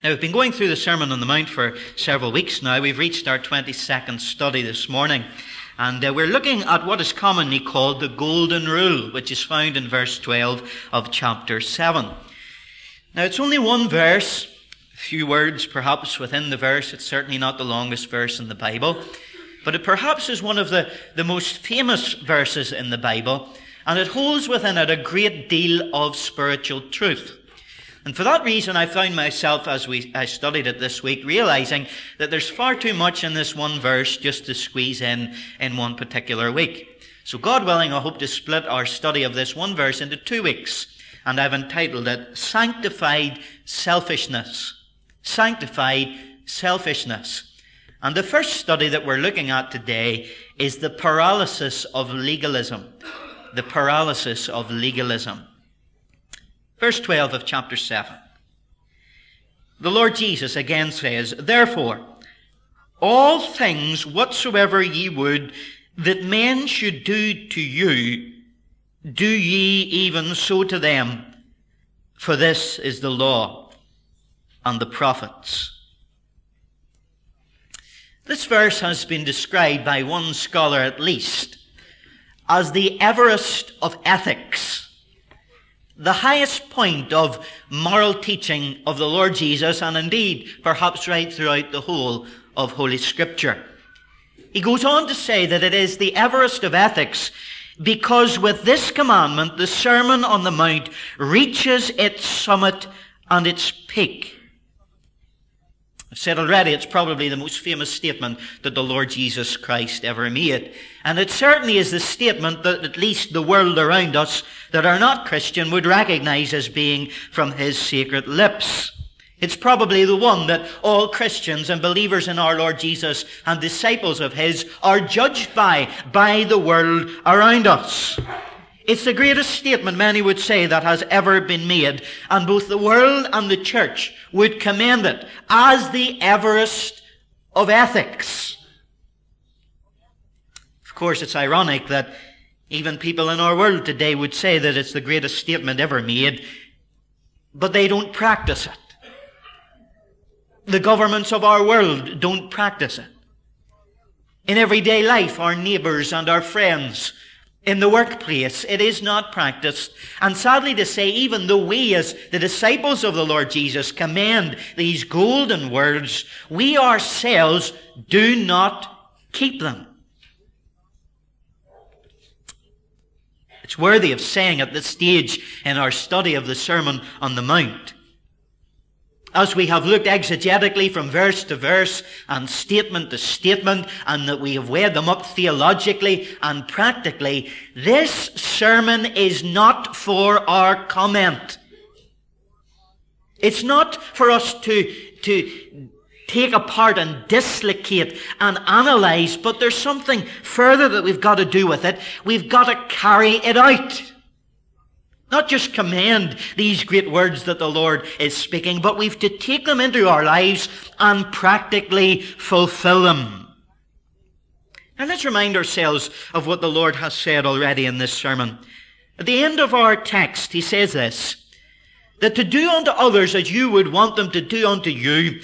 Now, we've been going through the Sermon on the Mount for several weeks now. We've reached our 22nd study this morning. And uh, we're looking at what is commonly called the Golden Rule, which is found in verse 12 of chapter 7. Now, it's only one verse, a few words perhaps within the verse. It's certainly not the longest verse in the Bible. But it perhaps is one of the, the most famous verses in the Bible. And it holds within it a great deal of spiritual truth. And for that reason, I found myself, as we, I studied it this week, realizing that there's far too much in this one verse just to squeeze in in one particular week. So God willing, I hope to split our study of this one verse into two weeks. And I've entitled it Sanctified Selfishness. Sanctified Selfishness. And the first study that we're looking at today is the paralysis of legalism. The paralysis of legalism. Verse 12 of chapter 7. The Lord Jesus again says, Therefore, all things whatsoever ye would that men should do to you, do ye even so to them, for this is the law and the prophets. This verse has been described by one scholar at least as the Everest of ethics the highest point of moral teaching of the Lord Jesus, and indeed perhaps right throughout the whole of Holy Scripture. He goes on to say that it is the Everest of ethics because with this commandment, the Sermon on the Mount reaches its summit and its peak. I've said already, it's probably the most famous statement that the Lord Jesus Christ ever made. And it certainly is the statement that at least the world around us that are not Christian would recognize as being from his sacred lips. It's probably the one that all Christians and believers in our Lord Jesus and disciples of his are judged by, by the world around us. It's the greatest statement, many would say, that has ever been made, and both the world and the church would commend it as the Everest of ethics. Of course, it's ironic that even people in our world today would say that it's the greatest statement ever made, but they don't practice it. The governments of our world don't practice it. In everyday life, our neighbors and our friends in the workplace. It is not practiced. And sadly to say, even though we as the disciples of the Lord Jesus commend these golden words, we ourselves do not keep them. It's worthy of saying at this stage in our study of the Sermon on the Mount as we have looked exegetically from verse to verse and statement to statement, and that we have weighed them up theologically and practically, this sermon is not for our comment. It's not for us to, to take apart and dislocate and analyze, but there's something further that we've got to do with it. We've got to carry it out. Not just commend these great words that the Lord is speaking, but we've to take them into our lives and practically fulfill them. Now let's remind ourselves of what the Lord has said already in this sermon. At the end of our text, he says this, that to do unto others as you would want them to do unto you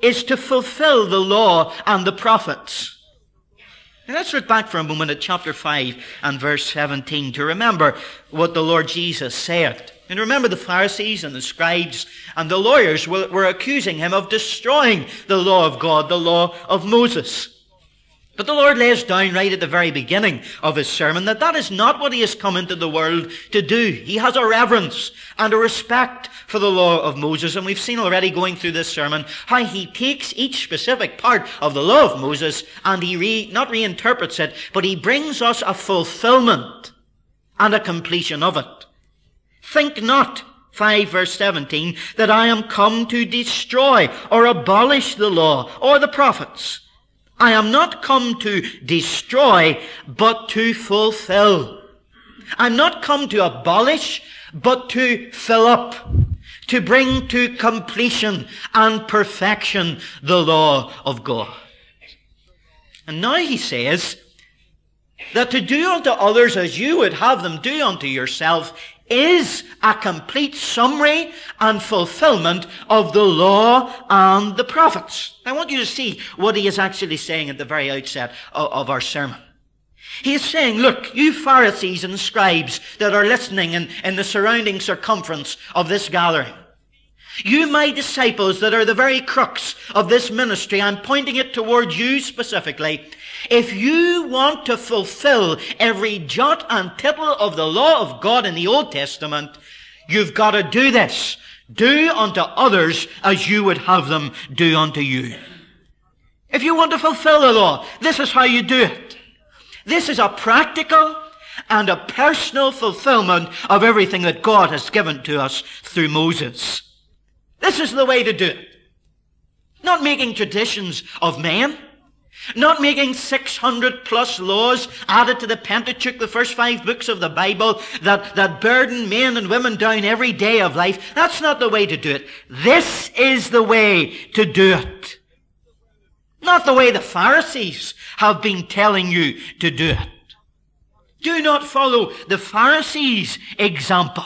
is to fulfill the law and the prophets. Let's look back for a moment at chapter 5 and verse 17 to remember what the Lord Jesus said. And remember the Pharisees and the scribes and the lawyers were, were accusing him of destroying the law of God, the law of Moses. But the Lord lays down right at the very beginning of his sermon that that is not what he has come into the world to do. He has a reverence and a respect for the law of Moses. And we've seen already going through this sermon how he takes each specific part of the law of Moses and he re, not reinterprets it, but he brings us a fulfillment and a completion of it. Think not 5 verse 17, that I am come to destroy or abolish the law or the prophets. I am not come to destroy, but to fulfill. I'm not come to abolish, but to fill up, to bring to completion and perfection the law of God. And now he says that to do unto others as you would have them do unto yourself is a complete summary and fulfillment of the law and the prophets. I want you to see what he is actually saying at the very outset of our sermon. He is saying, look, you Pharisees and scribes that are listening in, in the surrounding circumference of this gathering. You, my disciples, that are the very crux of this ministry, I'm pointing it towards you specifically. If you want to fulfill every jot and tittle of the law of God in the Old Testament, you've got to do this. Do unto others as you would have them do unto you. If you want to fulfill the law, this is how you do it. This is a practical and a personal fulfillment of everything that God has given to us through Moses. This is the way to do it. Not making traditions of men. Not making 600 plus laws added to the Pentateuch, the first five books of the Bible, that, that burden men and women down every day of life. That's not the way to do it. This is the way to do it. Not the way the Pharisees have been telling you to do it. Do not follow the Pharisees' example.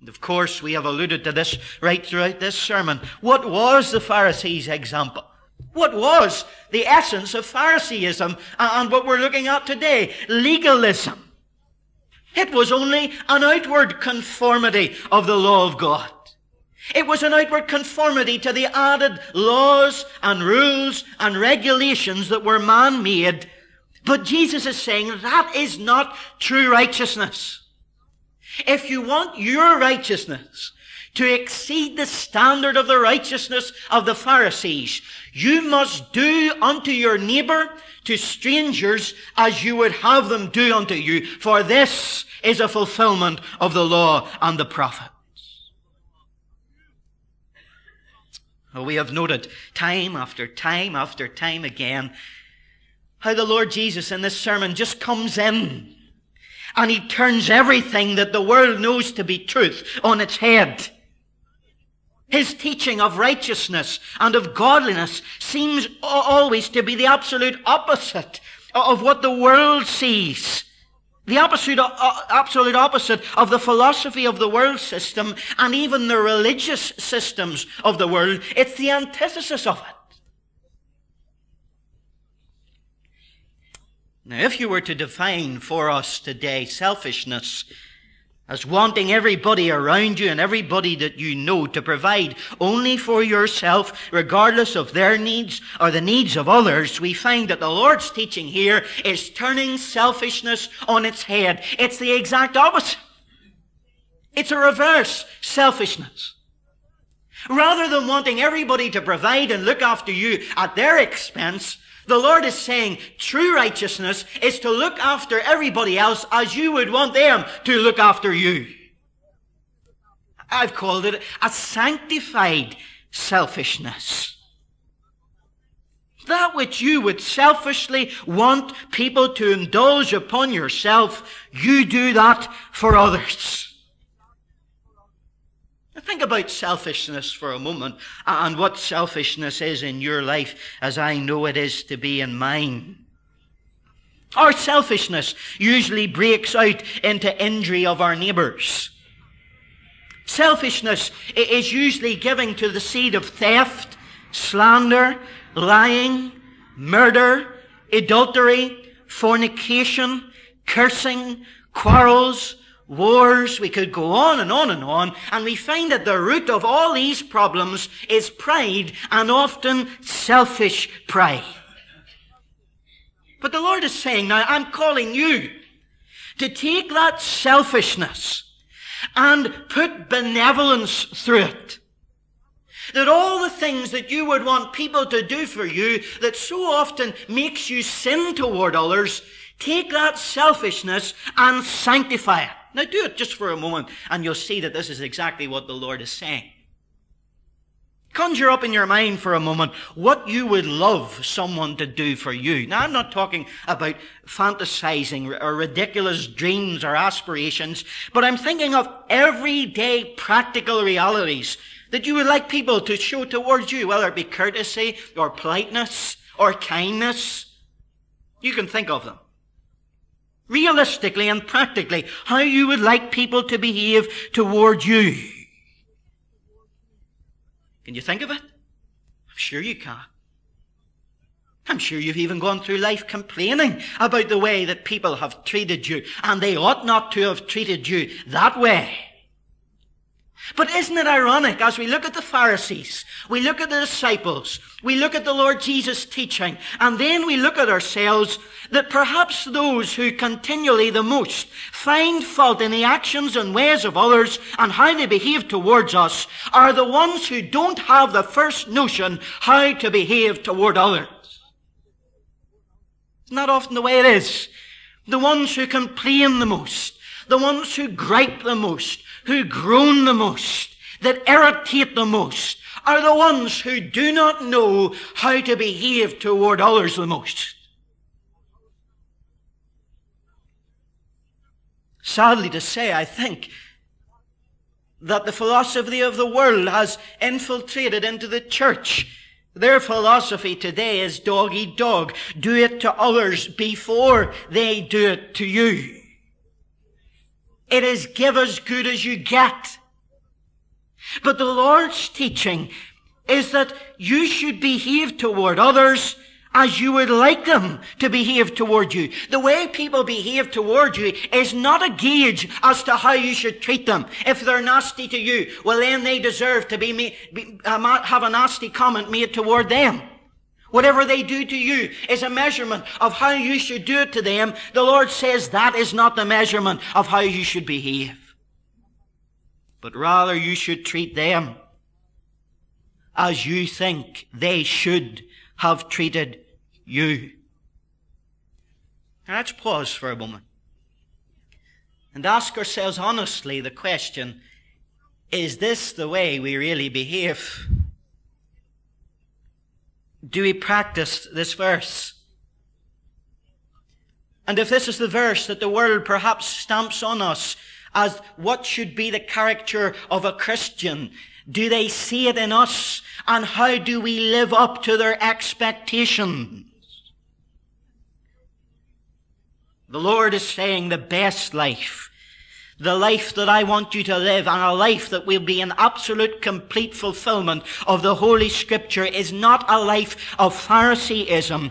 And of course, we have alluded to this right throughout this sermon. What was the Pharisees' example? What was the essence of Phariseeism uh, and what we're looking at today? Legalism. It was only an outward conformity of the law of God. It was an outward conformity to the added laws and rules and regulations that were man-made. But Jesus is saying that is not true righteousness. If you want your righteousness to exceed the standard of the righteousness of the Pharisees, you must do unto your neighbor, to strangers, as you would have them do unto you. For this is a fulfillment of the law and the prophets. We have noted time after time after time again how the Lord Jesus in this sermon just comes in and he turns everything that the world knows to be truth on its head. His teaching of righteousness and of godliness seems always to be the absolute opposite of what the world sees. The absolute, absolute opposite of the philosophy of the world system and even the religious systems of the world. It's the antithesis of it. Now, if you were to define for us today selfishness as wanting everybody around you and everybody that you know to provide only for yourself, regardless of their needs or the needs of others, we find that the Lord's teaching here is turning selfishness on its head. It's the exact opposite. It's a reverse selfishness. Rather than wanting everybody to provide and look after you at their expense, the Lord is saying true righteousness is to look after everybody else as you would want them to look after you. I've called it a sanctified selfishness. That which you would selfishly want people to indulge upon yourself, you do that for others. Think about selfishness for a moment and what selfishness is in your life as I know it is to be in mine. Our selfishness usually breaks out into injury of our neighbours. Selfishness is usually giving to the seed of theft, slander, lying, murder, adultery, fornication, cursing, quarrels, wars, we could go on and on and on, and we find that the root of all these problems is pride and often selfish pride. But the Lord is saying, now I'm calling you to take that selfishness and put benevolence through it. That all the things that you would want people to do for you that so often makes you sin toward others, take that selfishness and sanctify it. Now do it just for a moment and you'll see that this is exactly what the Lord is saying. Conjure up in your mind for a moment what you would love someone to do for you. Now, I'm not talking about fantasizing or ridiculous dreams or aspirations, but I'm thinking of everyday practical realities that you would like people to show towards you, whether it be courtesy or politeness or kindness. You can think of them. Realistically and practically, how you would like people to behave toward you. Can you think of it? I'm sure you can. I'm sure you've even gone through life complaining about the way that people have treated you, and they ought not to have treated you that way. But isn't it ironic as we look at the Pharisees, we look at the disciples, we look at the Lord Jesus teaching, and then we look at ourselves that perhaps those who continually the most find fault in the actions and ways of others and how they behave towards us are the ones who don't have the first notion how to behave toward others. Isn't that often the way it is? The ones who complain the most, the ones who gripe the most, who groan the most, that irritate the most, are the ones who do not know how to behave toward others the most. Sadly to say, I think that the philosophy of the world has infiltrated into the church. Their philosophy today is dog eat dog. Do it to others before they do it to you. It is give as good as you get. But the Lord's teaching is that you should behave toward others as you would like them to behave toward you. The way people behave toward you is not a gauge as to how you should treat them. If they're nasty to you, well then they deserve to be, uh, have a nasty comment made toward them. Whatever they do to you is a measurement of how you should do it to them. The Lord says that is not the measurement of how you should behave. But rather you should treat them as you think they should have treated you. Now let's pause for a moment and ask ourselves honestly the question, is this the way we really behave? Do we practice this verse? And if this is the verse that the world perhaps stamps on us as what should be the character of a Christian, do they see it in us? And how do we live up to their expectations? The Lord is saying the best life the life that I want you to live and a life that will be an absolute complete fulfillment of the Holy Scripture is not a life of Phariseeism.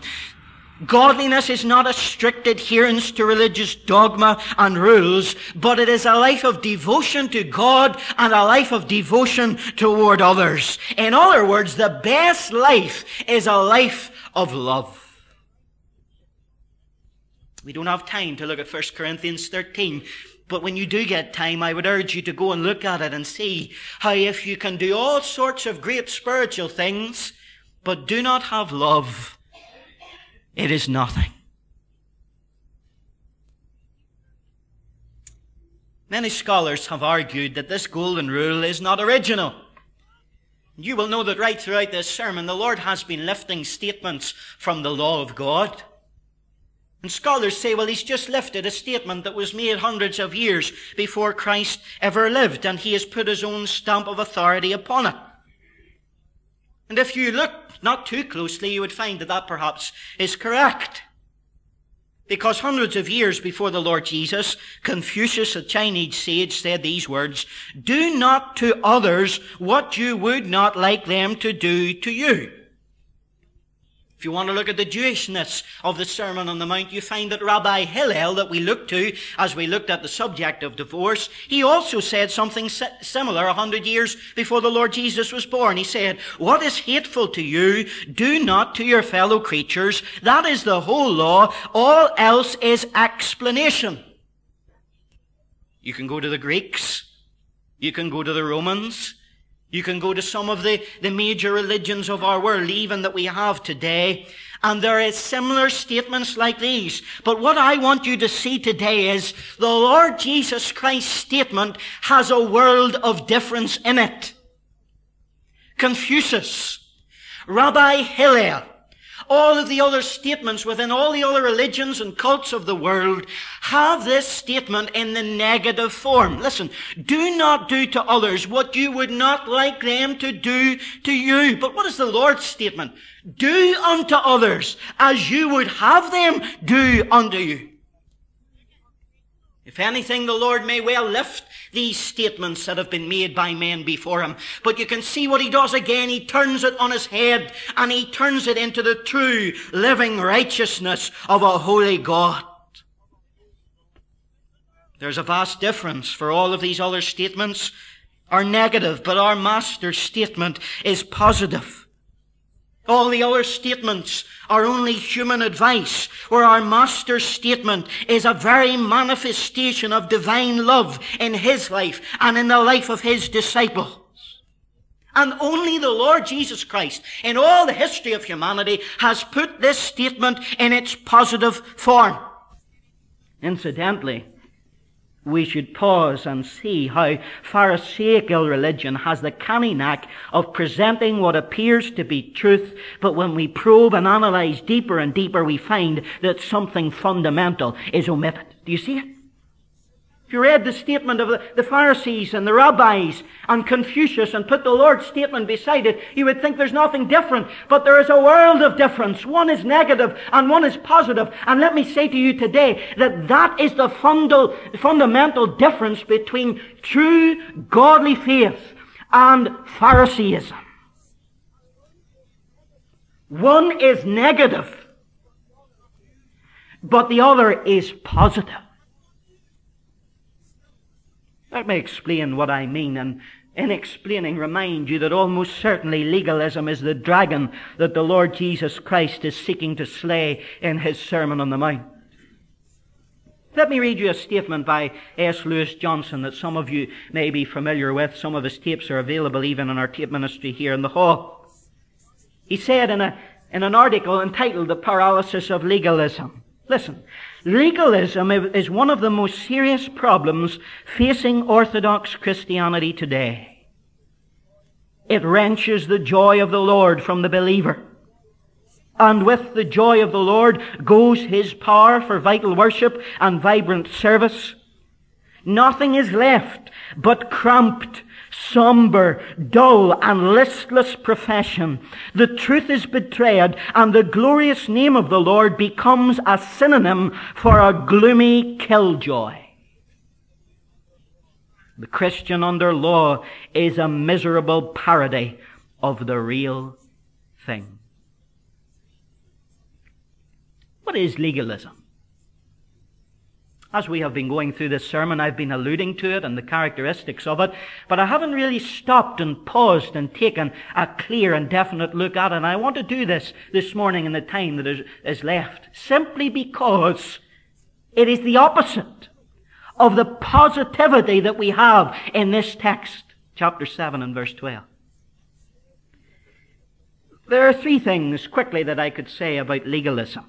Godliness is not a strict adherence to religious dogma and rules, but it is a life of devotion to God and a life of devotion toward others. In other words, the best life is a life of love. We don't have time to look at 1 Corinthians 13, but when you do get time, I would urge you to go and look at it and see how if you can do all sorts of great spiritual things, but do not have love, it is nothing. Many scholars have argued that this golden rule is not original. You will know that right throughout this sermon, the Lord has been lifting statements from the law of God. And scholars say, well, he's just lifted a statement that was made hundreds of years before Christ ever lived, and he has put his own stamp of authority upon it. And if you look not too closely, you would find that that perhaps is correct. Because hundreds of years before the Lord Jesus, Confucius, a Chinese sage, said these words, Do not to others what you would not like them to do to you. If you want to look at the Jewishness of the Sermon on the Mount, you find that Rabbi Hillel, that we looked to as we looked at the subject of divorce, he also said something similar a hundred years before the Lord Jesus was born. He said, What is hateful to you, do not to your fellow creatures. That is the whole law. All else is explanation. You can go to the Greeks. You can go to the Romans. You can go to some of the, the major religions of our world, even that we have today, and there is similar statements like these. But what I want you to see today is the Lord Jesus Christ's statement has a world of difference in it. Confucius, Rabbi Hillel, all of the other statements within all the other religions and cults of the world have this statement in the negative form. Listen, do not do to others what you would not like them to do to you. But what is the Lord's statement? Do unto others as you would have them do unto you. If anything, the Lord may well lift these statements that have been made by men before him. But you can see what he does again. He turns it on his head and he turns it into the true living righteousness of a holy God. There's a vast difference for all of these other statements are negative, but our master's statement is positive. All the other statements are only human advice, where our Master's statement is a very manifestation of divine love in His life and in the life of His disciples. And only the Lord Jesus Christ, in all the history of humanity, has put this statement in its positive form. Incidentally, we should pause and see how Pharisaical religion has the canny knack of presenting what appears to be truth, but when we probe and analyze deeper and deeper, we find that something fundamental is omitted. Do you see it? If you read the statement of the, Pharisees and the rabbis and Confucius and put the Lord's statement beside it, you would think there's nothing different. But there is a world of difference. One is negative and one is positive. And let me say to you today that that is the fundamental difference between true godly faith and Phariseeism. One is negative, but the other is positive. Let me explain what I mean and in explaining remind you that almost certainly legalism is the dragon that the Lord Jesus Christ is seeking to slay in his Sermon on the Mount. Let me read you a statement by S. Lewis Johnson that some of you may be familiar with. Some of his tapes are available even in our tape ministry here in the hall. He said in, a, in an article entitled The Paralysis of Legalism, listen, Legalism is one of the most serious problems facing Orthodox Christianity today. It wrenches the joy of the Lord from the believer. And with the joy of the Lord goes His power for vital worship and vibrant service. Nothing is left but cramped somber, dull, and listless profession. The truth is betrayed, and the glorious name of the Lord becomes a synonym for a gloomy killjoy. The Christian under law is a miserable parody of the real thing. What is legalism? As we have been going through this sermon, I've been alluding to it and the characteristics of it, but I haven't really stopped and paused and taken a clear and definite look at it. And I want to do this this morning in the time that is, is left, simply because it is the opposite of the positivity that we have in this text, chapter 7 and verse 12. There are three things quickly that I could say about legalism.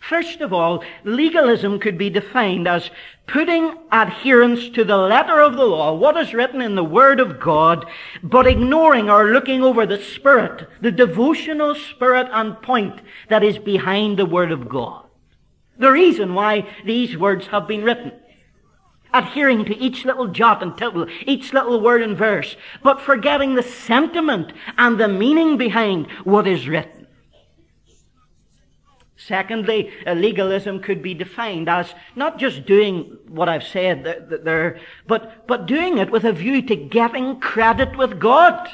First of all, legalism could be defined as putting adherence to the letter of the law, what is written in the Word of God, but ignoring or looking over the spirit, the devotional spirit and point that is behind the Word of God. The reason why these words have been written. Adhering to each little jot and tittle, each little word and verse, but forgetting the sentiment and the meaning behind what is written. Secondly, uh, legalism could be defined as not just doing what I've said there, but, but doing it with a view to getting credit with God.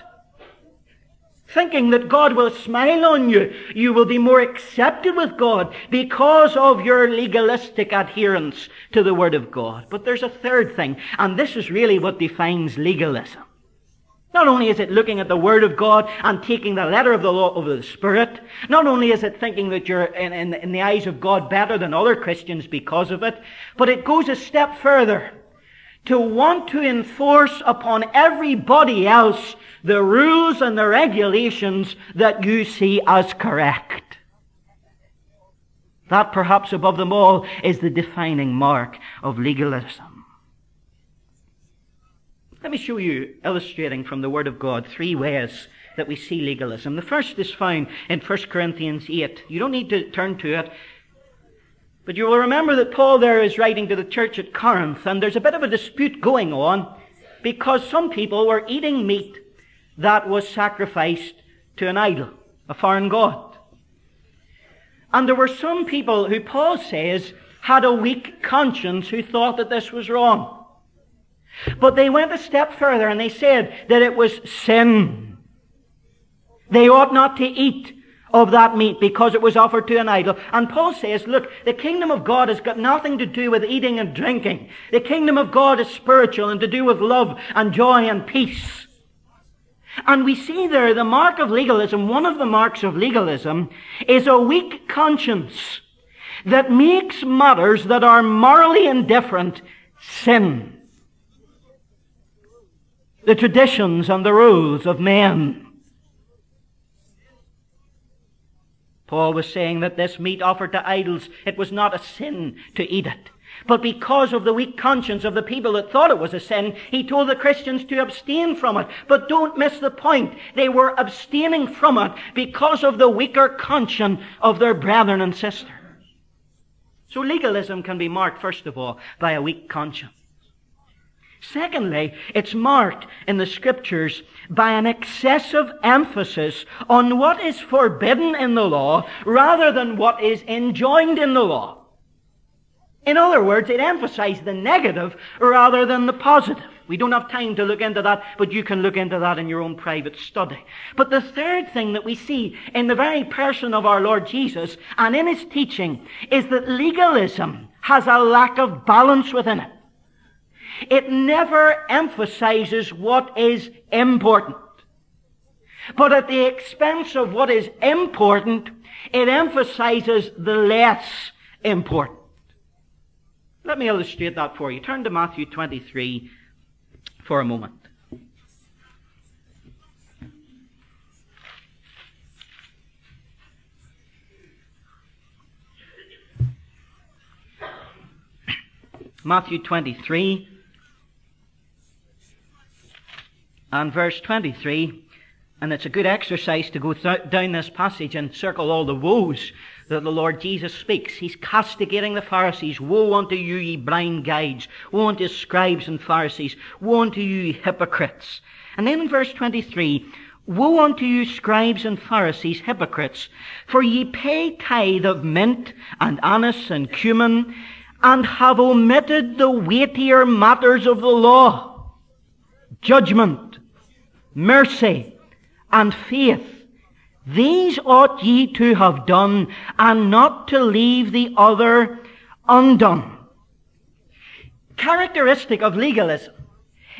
Thinking that God will smile on you. You will be more accepted with God because of your legalistic adherence to the Word of God. But there's a third thing, and this is really what defines legalism. Not only is it looking at the Word of God and taking the letter of the law over the Spirit, not only is it thinking that you're in, in, in, the eyes of God better than other Christians because of it, but it goes a step further to want to enforce upon everybody else the rules and the regulations that you see as correct. That perhaps above them all is the defining mark of legalism. Let me show you, illustrating from the Word of God, three ways that we see legalism. The first is found in 1 Corinthians 8. You don't need to turn to it. But you will remember that Paul there is writing to the church at Corinth, and there's a bit of a dispute going on because some people were eating meat that was sacrificed to an idol, a foreign god. And there were some people who Paul says had a weak conscience who thought that this was wrong. But they went a step further and they said that it was sin. They ought not to eat of that meat because it was offered to an idol. And Paul says, look, the kingdom of God has got nothing to do with eating and drinking. The kingdom of God is spiritual and to do with love and joy and peace. And we see there the mark of legalism, one of the marks of legalism, is a weak conscience that makes matters that are morally indifferent sin. The traditions and the rules of men. Paul was saying that this meat offered to idols, it was not a sin to eat it. But because of the weak conscience of the people that thought it was a sin, he told the Christians to abstain from it. But don't miss the point. They were abstaining from it because of the weaker conscience of their brethren and sisters. So legalism can be marked, first of all, by a weak conscience. Secondly, it's marked in the scriptures by an excessive emphasis on what is forbidden in the law rather than what is enjoined in the law. In other words, it emphasized the negative rather than the positive. We don't have time to look into that, but you can look into that in your own private study. But the third thing that we see in the very person of our Lord Jesus and in his teaching is that legalism has a lack of balance within it. It never emphasizes what is important. But at the expense of what is important, it emphasizes the less important. Let me illustrate that for you. Turn to Matthew 23 for a moment. Matthew 23 and verse 23. And it's a good exercise to go th- down this passage and circle all the woes that the Lord Jesus speaks. He's castigating the Pharisees. Woe unto you, ye blind guides. Woe unto scribes and Pharisees. Woe unto you, hypocrites. And then in verse 23, Woe unto you, scribes and Pharisees, hypocrites, for ye pay tithe of mint and anise and cumin, and have omitted the weightier matters of the law, judgment, mercy, and faith. These ought ye to have done, and not to leave the other undone. Characteristic of legalism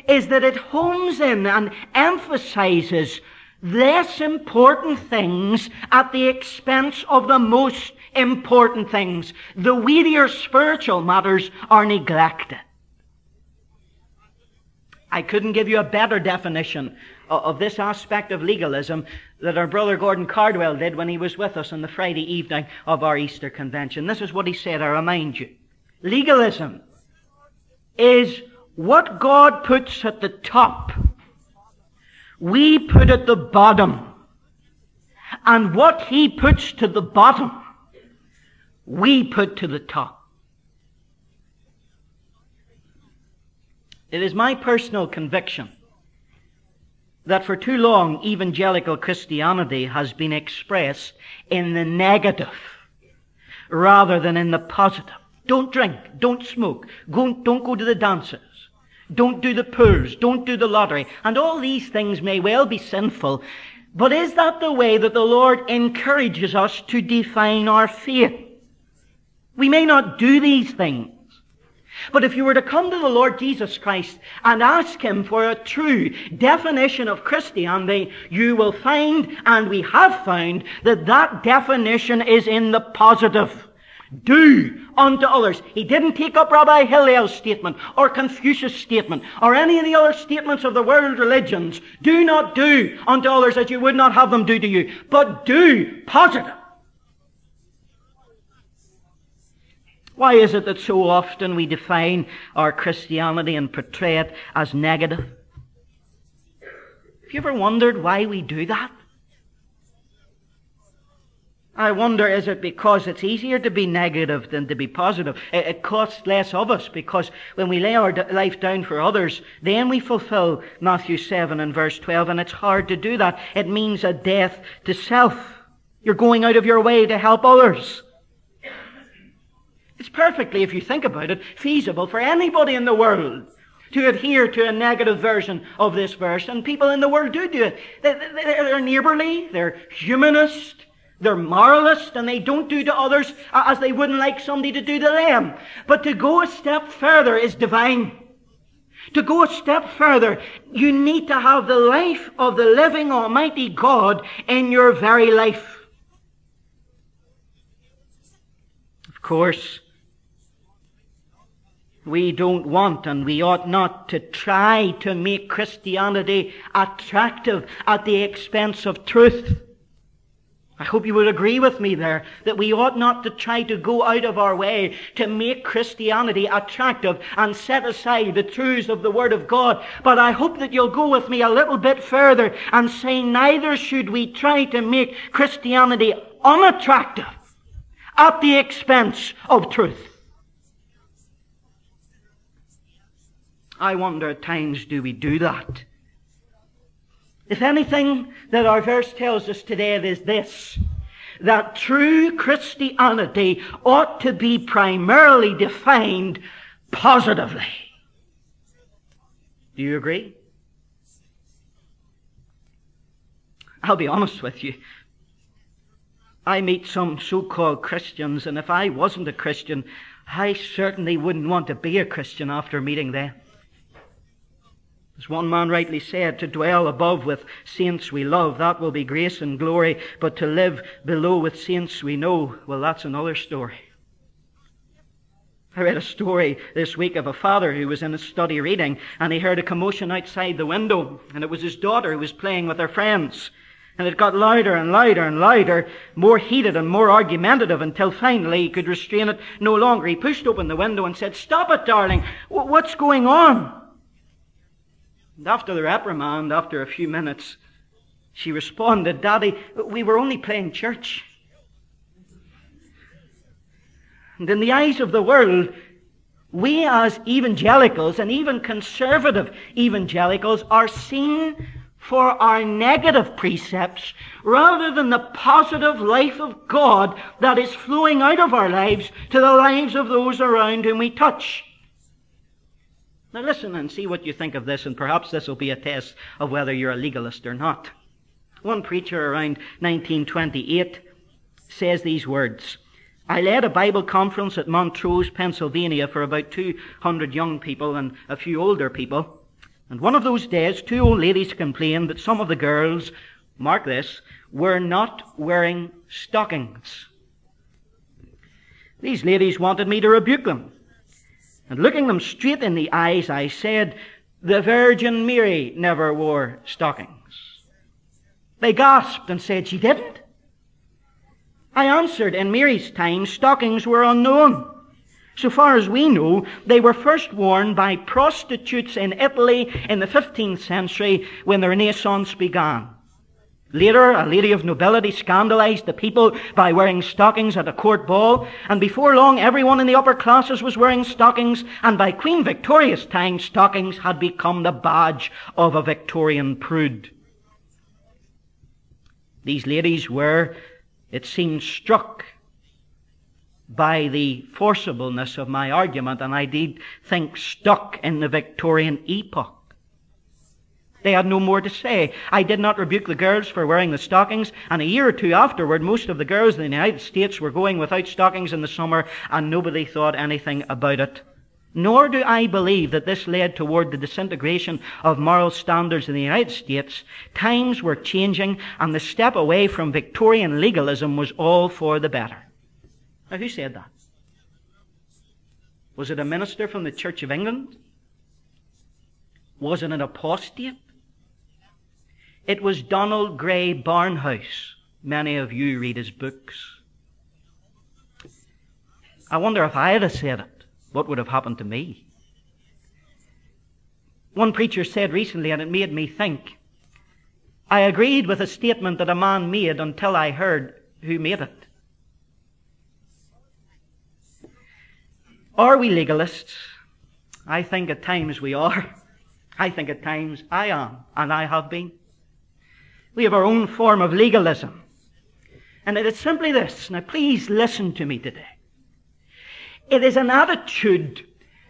is that it homes in and emphasizes less important things at the expense of the most important things. The weightier spiritual matters are neglected. I couldn't give you a better definition of this aspect of legalism that our brother Gordon Cardwell did when he was with us on the Friday evening of our Easter convention. This is what he said, I remind you. Legalism is what God puts at the top, we put at the bottom. And what he puts to the bottom, we put to the top. It is my personal conviction that for too long evangelical Christianity has been expressed in the negative rather than in the positive. Don't drink, don't smoke, don't go to the dances, don't do the pools, don't do the lottery. And all these things may well be sinful, but is that the way that the Lord encourages us to define our faith? We may not do these things, but if you were to come to the Lord Jesus Christ and ask Him for a true definition of Christianity, you will find, and we have found, that that definition is in the positive. Do unto others. He didn't take up Rabbi Hillel's statement or Confucius' statement or any of the other statements of the world religions. Do not do unto others as you would not have them do to you, but do positive. Why is it that so often we define our Christianity and portray it as negative? Have you ever wondered why we do that? I wonder, is it because it's easier to be negative than to be positive? It, costs less of us because when we lay our life down for others, then we fulfill Matthew 7 and verse 12, and it's hard to do that. It means a death to self. You're going out of your way to help others. It's perfectly, if you think about it, feasible for anybody in the world to adhere to a negative version of this verse, and people in the world do do it. They're neighborly, they're humanist, they're moralist, and they don't do to others as they wouldn't like somebody to do to them. But to go a step further is divine. To go a step further, you need to have the life of the living Almighty God in your very life. Of course, we don't want and we ought not to try to make Christianity attractive at the expense of truth. I hope you would agree with me there that we ought not to try to go out of our way to make Christianity attractive and set aside the truths of the Word of God. But I hope that you'll go with me a little bit further and say neither should we try to make Christianity unattractive at the expense of truth. I wonder at times do we do that? If anything that our verse tells us today is this, that true Christianity ought to be primarily defined positively. Do you agree? I'll be honest with you. I meet some so-called Christians, and if I wasn't a Christian, I certainly wouldn't want to be a Christian after meeting them. As one man rightly said, to dwell above with saints we love, that will be grace and glory, but to live below with saints we know, well, that's another story. I read a story this week of a father who was in his study reading, and he heard a commotion outside the window, and it was his daughter who was playing with her friends. And it got louder and louder and louder, more heated and more argumentative until finally he could restrain it no longer. He pushed open the window and said, Stop it, darling! What's going on? And after the reprimand, after a few minutes, she responded, Daddy, we were only playing church. And in the eyes of the world, we as evangelicals and even conservative evangelicals are seen for our negative precepts rather than the positive life of God that is flowing out of our lives to the lives of those around whom we touch. Now listen and see what you think of this, and perhaps this will be a test of whether you're a legalist or not. One preacher around 1928 says these words. I led a Bible conference at Montrose, Pennsylvania for about 200 young people and a few older people. And one of those days, two old ladies complained that some of the girls, mark this, were not wearing stockings. These ladies wanted me to rebuke them. And looking them straight in the eyes, I said, The Virgin Mary never wore stockings. They gasped and said, She didn't. I answered, In Mary's time, stockings were unknown. So far as we know, they were first worn by prostitutes in Italy in the 15th century when the Renaissance began. Later, a lady of nobility scandalized the people by wearing stockings at a court ball, and before long everyone in the upper classes was wearing stockings, and by Queen Victoria's time stockings had become the badge of a Victorian prude. These ladies were, it seemed, struck by the forcibleness of my argument, and I did think stuck in the Victorian epoch. They had no more to say. I did not rebuke the girls for wearing the stockings, and a year or two afterward, most of the girls in the United States were going without stockings in the summer, and nobody thought anything about it. Nor do I believe that this led toward the disintegration of moral standards in the United States. Times were changing, and the step away from Victorian legalism was all for the better. Now, who said that? Was it a minister from the Church of England? Was it an apostate? It was Donald Grey Barnhouse. Many of you read his books. I wonder if I had said it, what would have happened to me? One preacher said recently, and it made me think, I agreed with a statement that a man made until I heard who made it. Are we legalists? I think at times we are. I think at times I am, and I have been. We have our own form of legalism. And it is simply this. Now please listen to me today. It is an attitude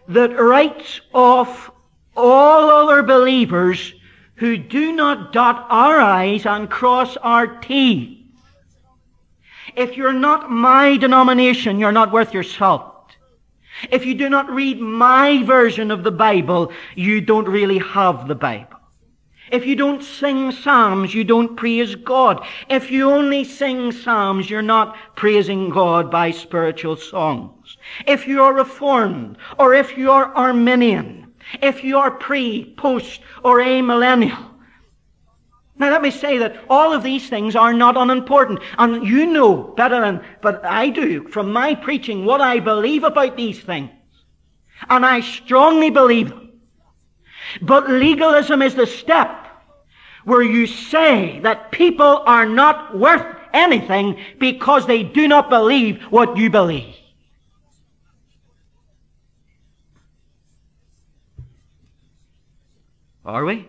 that writes off all other believers who do not dot our I's and cross our T. If you're not my denomination, you're not worth your salt. If you do not read my version of the Bible, you don't really have the Bible. If you don't sing psalms, you don't praise God. If you only sing psalms, you're not praising God by spiritual songs. If you are reformed, or if you are Arminian, if you are pre, post, or amillennial, now let me say that all of these things are not unimportant. And you know better than, but I do from my preaching what I believe about these things. And I strongly believe them. But legalism is the step where you say that people are not worth anything because they do not believe what you believe. Are we?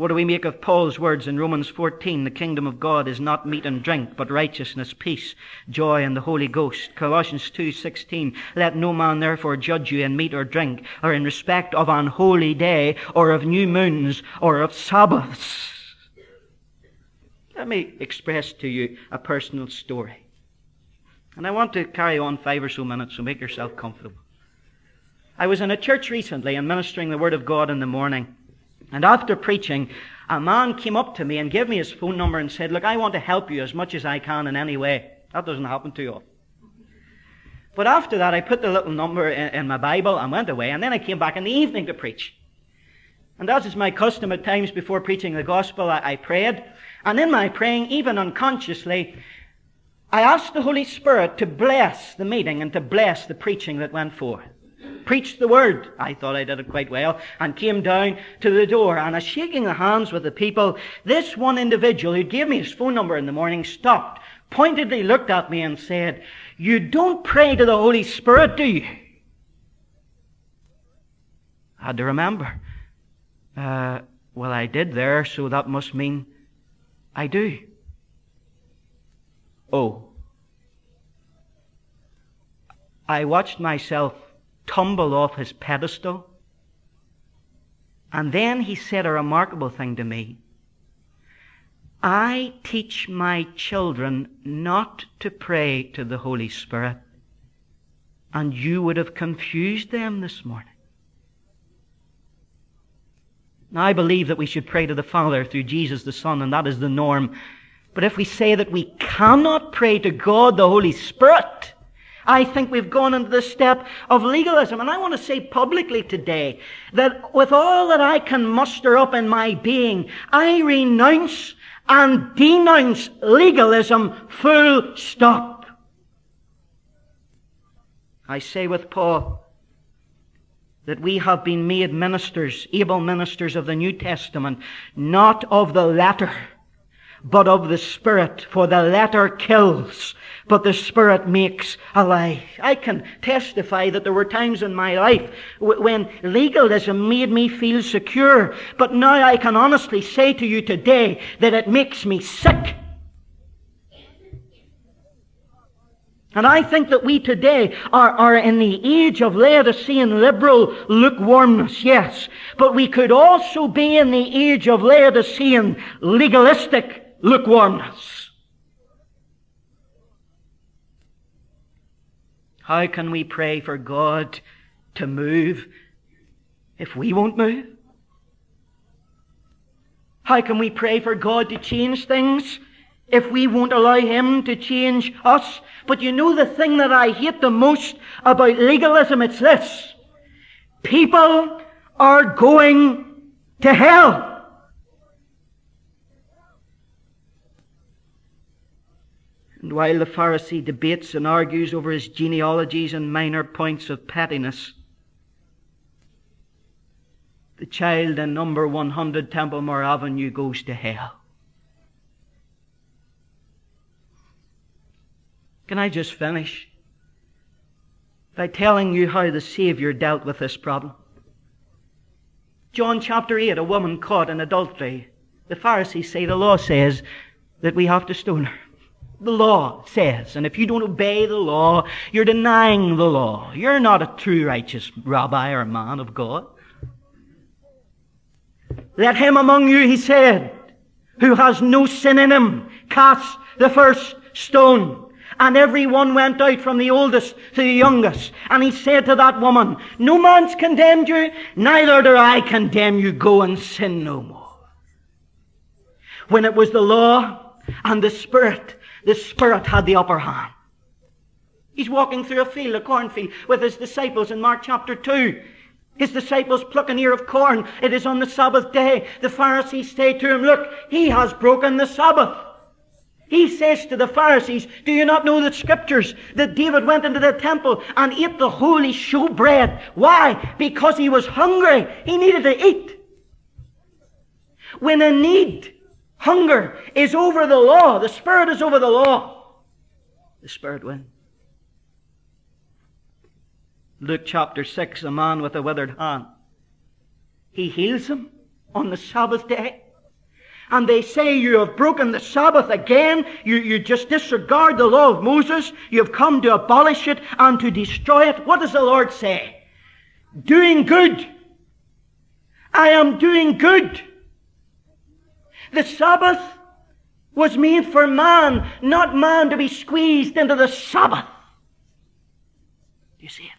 What do we make of Paul's words in Romans 14? The kingdom of God is not meat and drink, but righteousness, peace, joy, and the Holy Ghost. Colossians 2:16. Let no man therefore judge you in meat or drink, or in respect of an holy day, or of new moons, or of Sabbaths. Let me express to you a personal story. And I want to carry on five or so minutes, so make yourself comfortable. I was in a church recently and ministering the Word of God in the morning. And after preaching, a man came up to me and gave me his phone number and said, Look, I want to help you as much as I can in any way. That doesn't happen too often. But after that, I put the little number in, in my Bible and went away, and then I came back in the evening to preach. And as is my custom at times before preaching the gospel, I, I prayed. And in my praying, even unconsciously, I asked the Holy Spirit to bless the meeting and to bless the preaching that went forth preached the word. I thought I did it quite well and came down to the door and as shaking the hands with the people, this one individual who gave me his phone number in the morning stopped, pointedly looked at me and said, you don't pray to the Holy Spirit, do you? I had to remember. Uh, well, I did there, so that must mean I do. Oh. I watched myself tumble off his pedestal. And then he said a remarkable thing to me. I teach my children not to pray to the Holy Spirit. And you would have confused them this morning. Now, I believe that we should pray to the Father through Jesus the Son, and that is the norm. But if we say that we cannot pray to God the Holy Spirit, I think we've gone into the step of legalism. And I want to say publicly today that with all that I can muster up in my being, I renounce and denounce legalism full stop. I say with Paul that we have been made ministers, able ministers of the New Testament, not of the letter, but of the Spirit, for the letter kills, but the Spirit makes alive. I can testify that there were times in my life when legalism made me feel secure, but now I can honestly say to you today that it makes me sick. And I think that we today are, are in the age of Laodicean liberal lukewarmness, yes. But we could also be in the age of Laodicean legalistic lukewarmness. How can we pray for God to move if we won't move? How can we pray for God to change things if we won't allow Him to change us? But you know the thing that I hate the most about legalism? It's this. People are going to hell. And while the Pharisee debates and argues over his genealogies and minor points of pettiness, the child in number 100 Templemore Avenue goes to hell. Can I just finish by telling you how the Savior dealt with this problem? John chapter 8, a woman caught in adultery. The Pharisees say the law says that we have to stone her. The law says. And if you don't obey the law, you're denying the law. You're not a true righteous rabbi or man of God. Let him among you, he said, who has no sin in him, cast the first stone. And every one went out from the oldest to the youngest. And he said to that woman, No man's condemned you, neither do I condemn you. Go and sin no more. When it was the law and the Spirit, the Spirit had the upper hand. He's walking through a field, a cornfield, with his disciples in Mark chapter 2. His disciples pluck an ear of corn. It is on the Sabbath day. The Pharisees say to him, Look, he has broken the Sabbath. He says to the Pharisees, Do you not know the scriptures that David went into the temple and ate the holy showbread? Why? Because he was hungry. He needed to eat. When a need, hunger, is over the law, the Spirit is over the law, the Spirit wins. Luke chapter 6, a man with a withered hand. He heals him on the Sabbath day. And they say you have broken the Sabbath again. You, you just disregard the law of Moses. You have come to abolish it and to destroy it. What does the Lord say? Doing good. I am doing good. The Sabbath was made for man, not man to be squeezed into the Sabbath. Do you see it?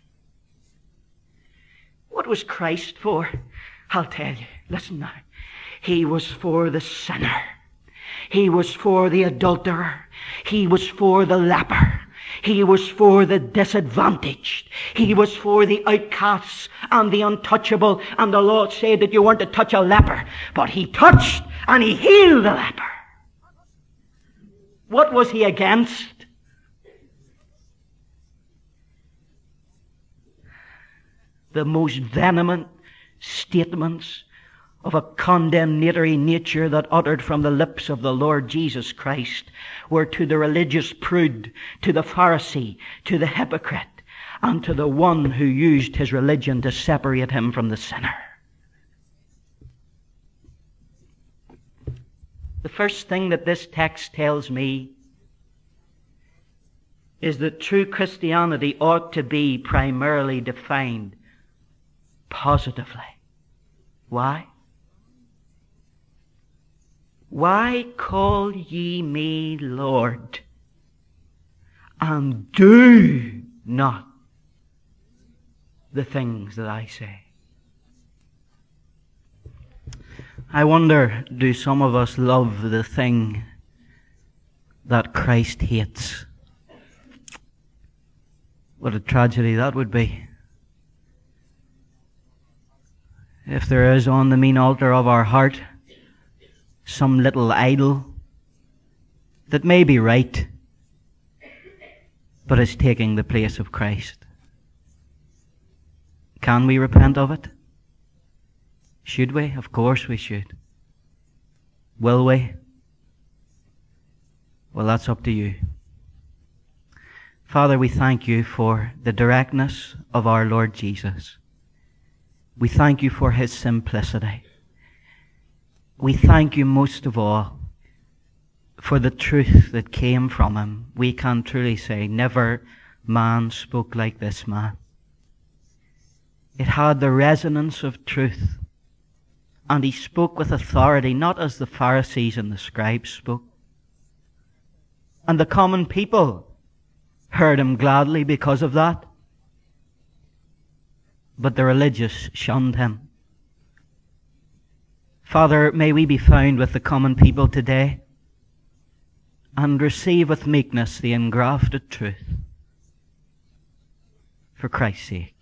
What was Christ for? I'll tell you. Listen now. He was for the sinner. He was for the adulterer. He was for the leper. He was for the disadvantaged. He was for the outcasts and the untouchable. And the Lord said that you weren't to touch a leper. But he touched and he healed the leper. What was he against? the most vehement statements of a condemnatory nature that uttered from the lips of the Lord Jesus Christ were to the religious prude, to the Pharisee, to the hypocrite, and to the one who used his religion to separate him from the sinner. The first thing that this text tells me is that true Christianity ought to be primarily defined positively. Why? Why call ye me Lord and do not the things that I say? I wonder, do some of us love the thing that Christ hates? What a tragedy that would be. if there is on the mean altar of our heart some little idol that may be right, but is taking the place of Christ. Can we repent of it? Should we? Of course we should. Will we? Well, that's up to you. Father, we thank you for the directness of our Lord Jesus. We thank you for his simplicity. We thank you most of all for the truth that came from him. We can truly say, never man spoke like this man. It had the resonance of truth. And he spoke with authority, not as the Pharisees and the scribes spoke. And the common people heard him gladly because of that but the religious shunned him. Father, may we be found with the common people today and receive with meekness the engrafted truth. For Christ's sake.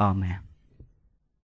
Amen.